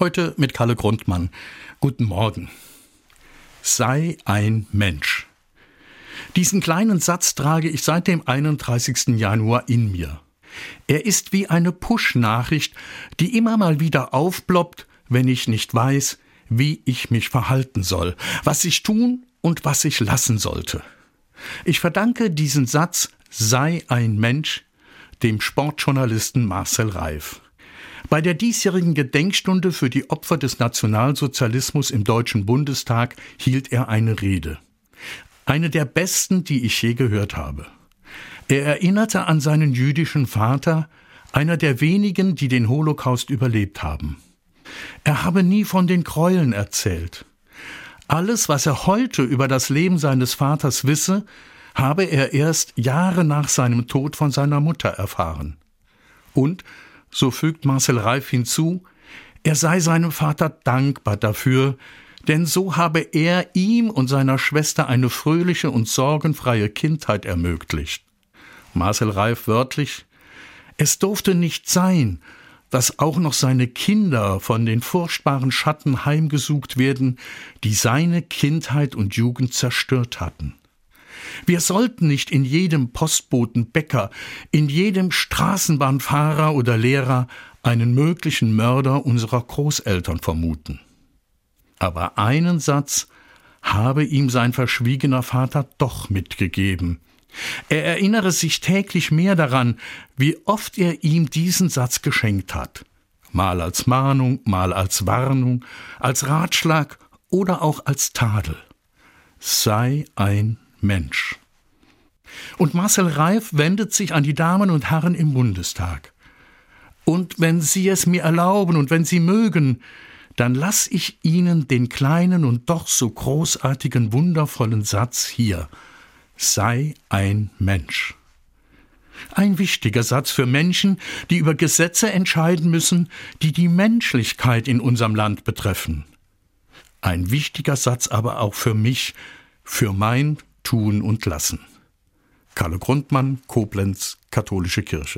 Heute mit Kalle Grundmann. Guten Morgen. Sei ein Mensch. Diesen kleinen Satz trage ich seit dem 31. Januar in mir. Er ist wie eine Push-Nachricht, die immer mal wieder aufploppt, wenn ich nicht weiß, wie ich mich verhalten soll, was ich tun und was ich lassen sollte. Ich verdanke diesen Satz Sei ein Mensch dem Sportjournalisten Marcel Reif. Bei der diesjährigen Gedenkstunde für die Opfer des Nationalsozialismus im Deutschen Bundestag hielt er eine Rede. Eine der besten, die ich je gehört habe. Er erinnerte an seinen jüdischen Vater, einer der wenigen, die den Holocaust überlebt haben. Er habe nie von den Gräueln erzählt. Alles, was er heute über das Leben seines Vaters wisse, habe er erst Jahre nach seinem Tod von seiner Mutter erfahren. Und so fügt Marcel Reif hinzu, er sei seinem Vater dankbar dafür, denn so habe er ihm und seiner Schwester eine fröhliche und sorgenfreie Kindheit ermöglicht. Marcel Reif wörtlich, es durfte nicht sein, dass auch noch seine Kinder von den furchtbaren Schatten heimgesucht werden, die seine Kindheit und Jugend zerstört hatten. Wir sollten nicht in jedem Postboten Bäcker, in jedem Straßenbahnfahrer oder Lehrer einen möglichen Mörder unserer Großeltern vermuten. Aber einen Satz habe ihm sein verschwiegener Vater doch mitgegeben. Er erinnere sich täglich mehr daran, wie oft er ihm diesen Satz geschenkt hat. Mal als Mahnung, mal als Warnung, als Ratschlag oder auch als Tadel. Sei ein Mensch. Und Marcel Reif wendet sich an die Damen und Herren im Bundestag. Und wenn Sie es mir erlauben und wenn Sie mögen, dann lass ich Ihnen den kleinen und doch so großartigen, wundervollen Satz hier. Sei ein Mensch. Ein wichtiger Satz für Menschen, die über Gesetze entscheiden müssen, die die Menschlichkeit in unserem Land betreffen. Ein wichtiger Satz aber auch für mich, für mein Tun und Lassen. Kalle Grundmann, Koblenz, Katholische Kirche.